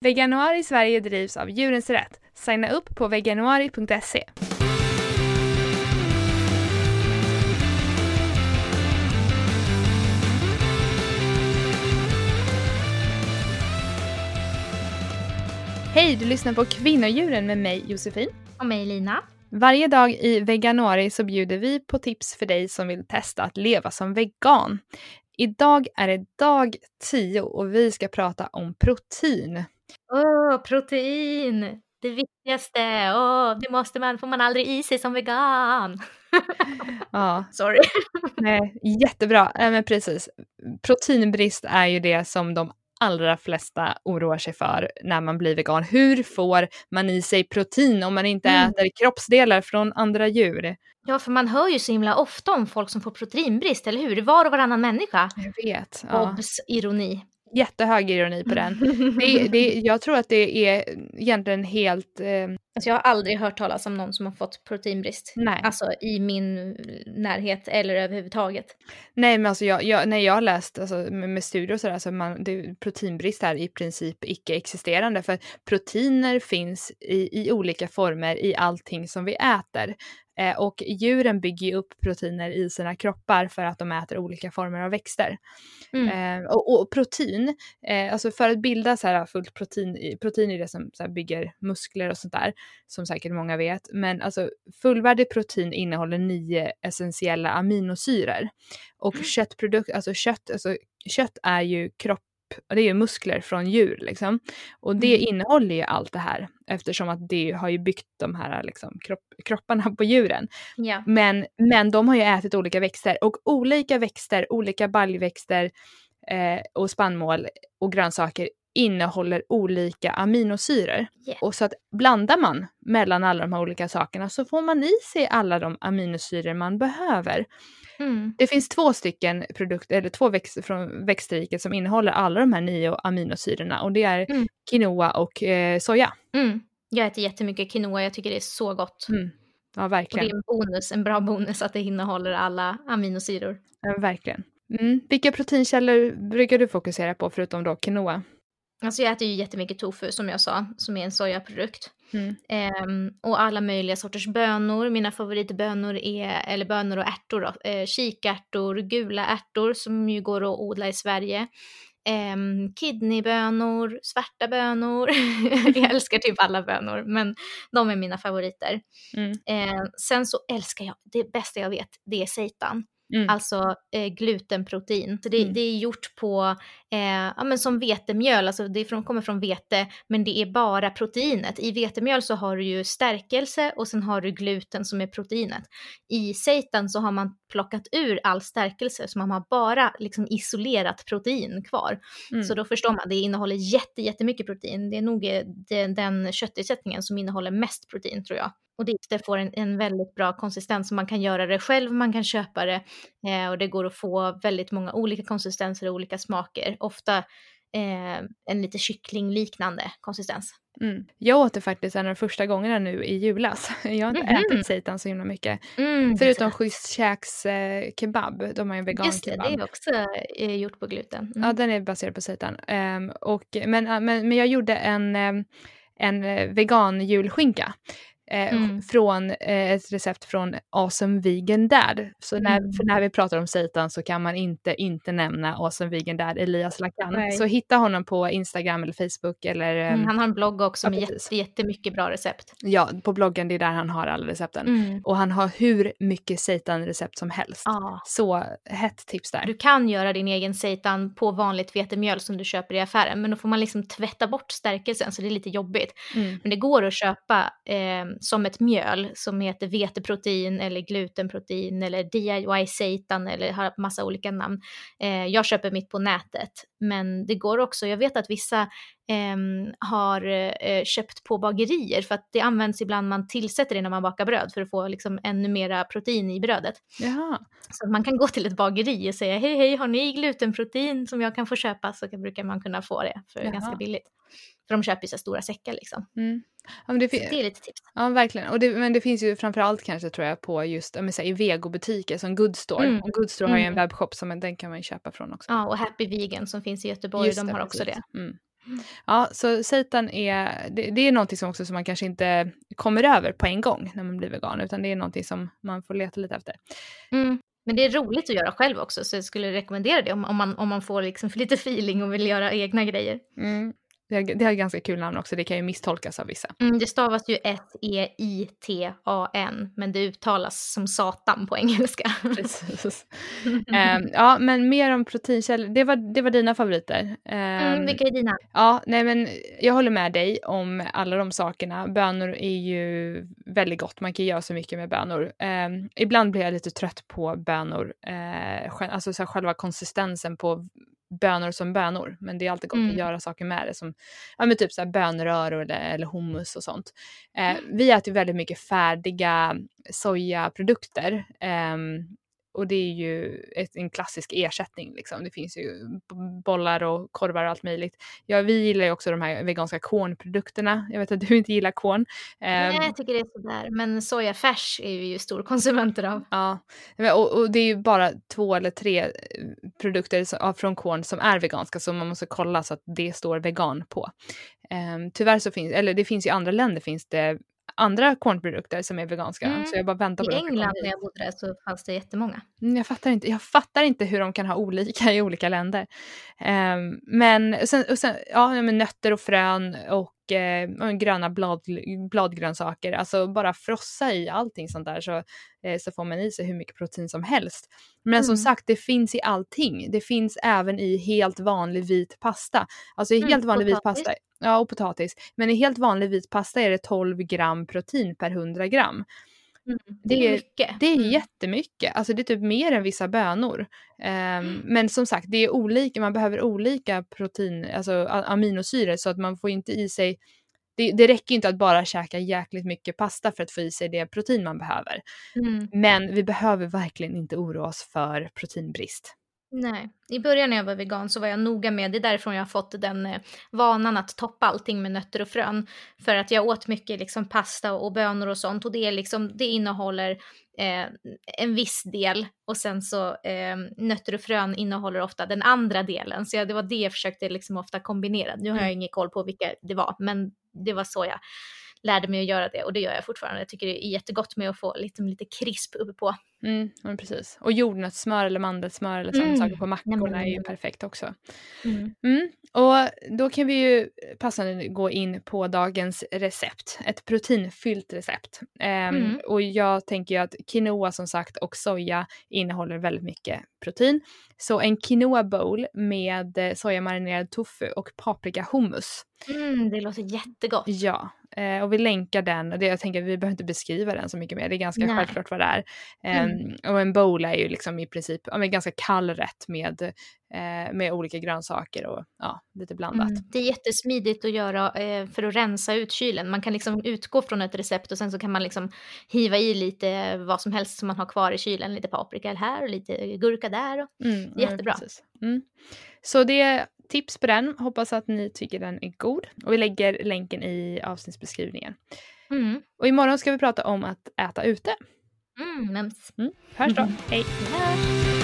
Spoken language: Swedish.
Veganuari Sverige drivs av Djurens Rätt. Signa upp på veganuari.se. Hej, du lyssnar på Kvinnodjuren med mig Josefin. Och mig Lina. Varje dag i Veganuari så bjuder vi på tips för dig som vill testa att leva som vegan. Idag är det dag 10 och vi ska prata om protein. Åh, protein! Det viktigaste! Oh, det måste man, får man aldrig i sig som vegan. ja. Sorry. Nej, jättebra, äh, men precis. Proteinbrist är ju det som de allra flesta oroar sig för när man blir vegan. Hur får man i sig protein om man inte mm. äter kroppsdelar från andra djur? Ja, för man hör ju så himla ofta om folk som får proteinbrist, eller hur? Var och varannan människa. Jag vet. Ja. Obs! Ironi. Jättehög ironi på den. Det, det, jag tror att det är egentligen helt... Eh... Alltså jag har aldrig hört talas om någon som har fått proteinbrist. Nej. Alltså i min närhet eller överhuvudtaget. Nej men alltså jag, jag, när jag har läst alltså, med, med studier och sådär så man, det, proteinbrist är i princip icke-existerande för proteiner finns i, i olika former i allting som vi äter. Eh, och djuren bygger ju upp proteiner i sina kroppar för att de äter olika former av växter. Mm. Eh, och, och, protein, eh, alltså för att bilda så här fullt protein, protein är det som så bygger muskler och sånt där, som säkert många vet. Men alltså fullvärdig protein innehåller nio essentiella aminosyror. Och mm. köttprodukt, alltså kött, alltså kött är ju kropp och det är ju muskler från djur liksom. Och det mm. innehåller ju allt det här eftersom att det har ju byggt de här liksom, kropp, kropparna på djuren. Ja. Men, men de har ju ätit olika växter och olika växter, olika baljväxter eh, och spannmål och grönsaker innehåller olika aminosyror. Yeah. Och så att blandar man mellan alla de här olika sakerna så får man i sig alla de aminosyror man behöver. Mm. Det finns två stycken produkter, eller två växter från växtriket som innehåller alla de här nio aminosyrorna och det är mm. quinoa och eh, soja. Mm. Jag äter jättemycket quinoa, jag tycker det är så gott. Mm. Ja, verkligen. Och det är en bonus, en bra bonus att det innehåller alla aminosyror. Ja, verkligen. Mm. Vilka proteinkällor brukar du fokusera på förutom då quinoa? Alltså jag äter ju jättemycket tofu som jag sa, som är en sojaprodukt. Mm. Um, och alla möjliga sorters bönor. Mina favoritbönor är, eller bönor och ärtor då, eh, kikärtor, gula ärtor som ju går att odla i Sverige. Um, kidneybönor, svarta bönor. jag älskar typ alla bönor, men de är mina favoriter. Mm. Uh, sen så älskar jag, det bästa jag vet, det är seitan. Mm. Alltså eh, glutenprotein. Så det, mm. det, är gjort på, eh, ja men som vetemjöl, alltså det från, kommer från vete, men det är bara proteinet. I vetemjöl så har du ju stärkelse och sen har du gluten som är proteinet. I seitan så har man plockat ur all stärkelse så man har bara liksom isolerat protein kvar. Mm. Så då förstår man, det innehåller jätte, jättemycket protein. Det är nog eh, den, den köttersättningen som innehåller mest protein tror jag. Och det får en, en väldigt bra konsistens. Man kan göra det själv, man kan köpa det eh, och det går att få väldigt många olika konsistenser och olika smaker. Ofta eh, en lite kycklingliknande konsistens. Mm. Jag åt det faktiskt en av de första gångerna nu i julas. Jag har inte mm -hmm. ätit seitan så himla mycket. Mm, Förutom Schysst Käks eh, kebab, de har ju en vegan Just det, kebab. det är också eh, gjort på gluten. Ja, den är baserad på seitan. Um, och, men, men, men jag gjorde en, um, en eh, vegan julskinka Eh, mm. från eh, ett recept från Awesome Vegan Dad. Så när, mm. när vi pratar om seitan så kan man inte inte nämna Awesome Vegan Dad Elias Lakan. Så hitta honom på Instagram eller Facebook eller... Mm, han har en blogg också med jätte, jättemycket bra recept. Ja, på bloggen det är där han har alla recepten. Mm. Och han har hur mycket seitan-recept som helst. Ah. Så hett tips där. Du kan göra din egen seitan på vanligt vetemjöl som du köper i affären men då får man liksom tvätta bort stärkelsen så det är lite jobbigt. Mm. Men det går att köpa eh, som ett mjöl som heter veteprotein eller glutenprotein eller DIY seitan eller har massa olika namn. Eh, jag köper mitt på nätet, men det går också, jag vet att vissa eh, har eh, köpt på bagerier för att det används ibland, man tillsätter det när man bakar bröd för att få liksom ännu mera protein i brödet. Jaha. Så man kan gå till ett bageri och säga hej hej, har ni glutenprotein som jag kan få köpa så brukar man kunna få det för Jaha. ganska billigt. För de köper ju så stora säckar liksom. Mm. Ja, det, det, är lite tips. Ja, verkligen. Och det, men det finns ju framförallt kanske tror jag på just här, i vegobutiker som Goodstore. Mm. Och Goodstore mm. har ju en mm. webbshop som den kan man köpa från också. Ja, och Happy Vegan som finns i Göteborg, just de det, har också precis. det. Mm. Ja, så seitan är, det, det är någonting som också som man kanske inte kommer över på en gång när man blir vegan, utan det är någonting som man får leta lite efter. Mm. Men det är roligt att göra själv också, så jag skulle rekommendera det om, om, man, om man får liksom lite feeling och vill göra egna grejer. Mm. Det har, det har ganska kul namn också, det kan ju misstolkas av vissa. Mm, det stavas ju S-E-I-T-A-N, men det uttalas som satan på engelska. Precis. um, ja, men mer om proteinkällor, det var, det var dina favoriter. Um, mm, vilka är dina? Ja, nej men jag håller med dig om alla de sakerna. Bönor är ju väldigt gott, man kan göra så mycket med bönor. Um, ibland blir jag lite trött på bönor, uh, alltså så själva konsistensen på bönor som bönor, men det är alltid gott mm. att göra saker med det som ja, men typ så här bönröror eller, eller hummus och sånt. Eh, vi äter väldigt mycket färdiga sojaprodukter eh, och det är ju ett, en klassisk ersättning. Liksom. Det finns ju bollar och korvar och allt möjligt. Ja, vi gillar ju också de här veganska kornprodukterna. Jag vet att du inte gillar korn. Nej, jag tycker det är sådär. Men sojafärs är vi ju storkonsumenter av. Ja, och, och, det är ju bara två eller tre eh, produkter från korn som är veganska, så man måste kolla så att det står vegan på. Um, tyvärr så finns, eller det finns i andra länder finns det andra kornprodukter som är veganska. Mm. Så jag bara väntar på I England när jag bodde där så fanns det jättemånga. Mm, jag fattar inte, jag fattar inte hur de kan ha olika i olika länder. Um, men sen, och sen ja, men nötter och frön och eh, gröna blad, bladgrönsaker, alltså bara frossa i allting sånt där så, eh, så får man i sig hur mycket protein som helst. Men mm. som sagt, det finns i allting. Det finns även i helt vanlig vit pasta. Alltså i mm, helt vanlig vit pasta, ja och potatis, men i helt vanlig vit pasta är det 12 gram protein per 100 gram. Mm, det, är mycket. Det är mm. jättemycket, alltså det är typ mer än vissa bönor. Um, mm. Men som sagt, det är olika, man behöver olika protein, alltså aminosyror så att man får inte i sig det, det räcker inte att bara käka jäkligt mycket pasta för att få i sig det protein man behöver. Mm. Men vi behöver verkligen inte oroa oss för proteinbrist. Nej, i början när jag var vegan så var jag noga med, det är därifrån jag har fått den eh, vanan att toppa allting med nötter och frön. För att jag åt mycket liksom pasta och bönor och sånt och det, är liksom, det innehåller eh, en viss del och sen så eh, nötter och frön innehåller ofta den andra delen. Så jag, det var det jag försökte liksom ofta kombinera. Nu har jag mm. ingen koll på vilka det var, men det var så jag lärde mig att göra det och det gör jag fortfarande. Jag tycker det är jättegott med att få lite, lite krisp uppe på. Mm, ja, precis. Och jordnötssmör eller mandelsmör eller sådana mm. saker på mackorna är ju perfekt också. Mm. Mm. Och då kan vi ju passande gå in på dagens recept. Ett proteinfyllt recept. Um, och jag tänker ju att quinoa som sagt och soja innehåller väldigt mycket protein. Så en quinoa bowl med sojamarinerad tofu och paprika hummus. Mm, det låter jättegott. Ja, Eh, och vi länkar den, och det, jag tänker att vi behöver inte beskriva den så mycket mer, det är ganska Nej. självklart vad det är. Mm. Och en bowl är ju liksom i princip ja, en ganska kall rätt med, eh, med olika grönsaker och ja, lite blandat. Mm. Det är jättesmidigt att göra eh, för att rensa ut kylen. Man kan liksom utgå från ett recept och sen så kan man liksom hiva i lite vad som helst som man har kvar i kylen, lite paprika här och lite gurka där. Och, mm, det är jättebra. Ja, så det tips på den. Hoppas att ni tycker den är god. Och vi lägger länken i avsnittsbeskrivningen. Mm. Och imorgon ska vi prata om att äta ute. Mm, Mm. Hörs då. Hej. Hej.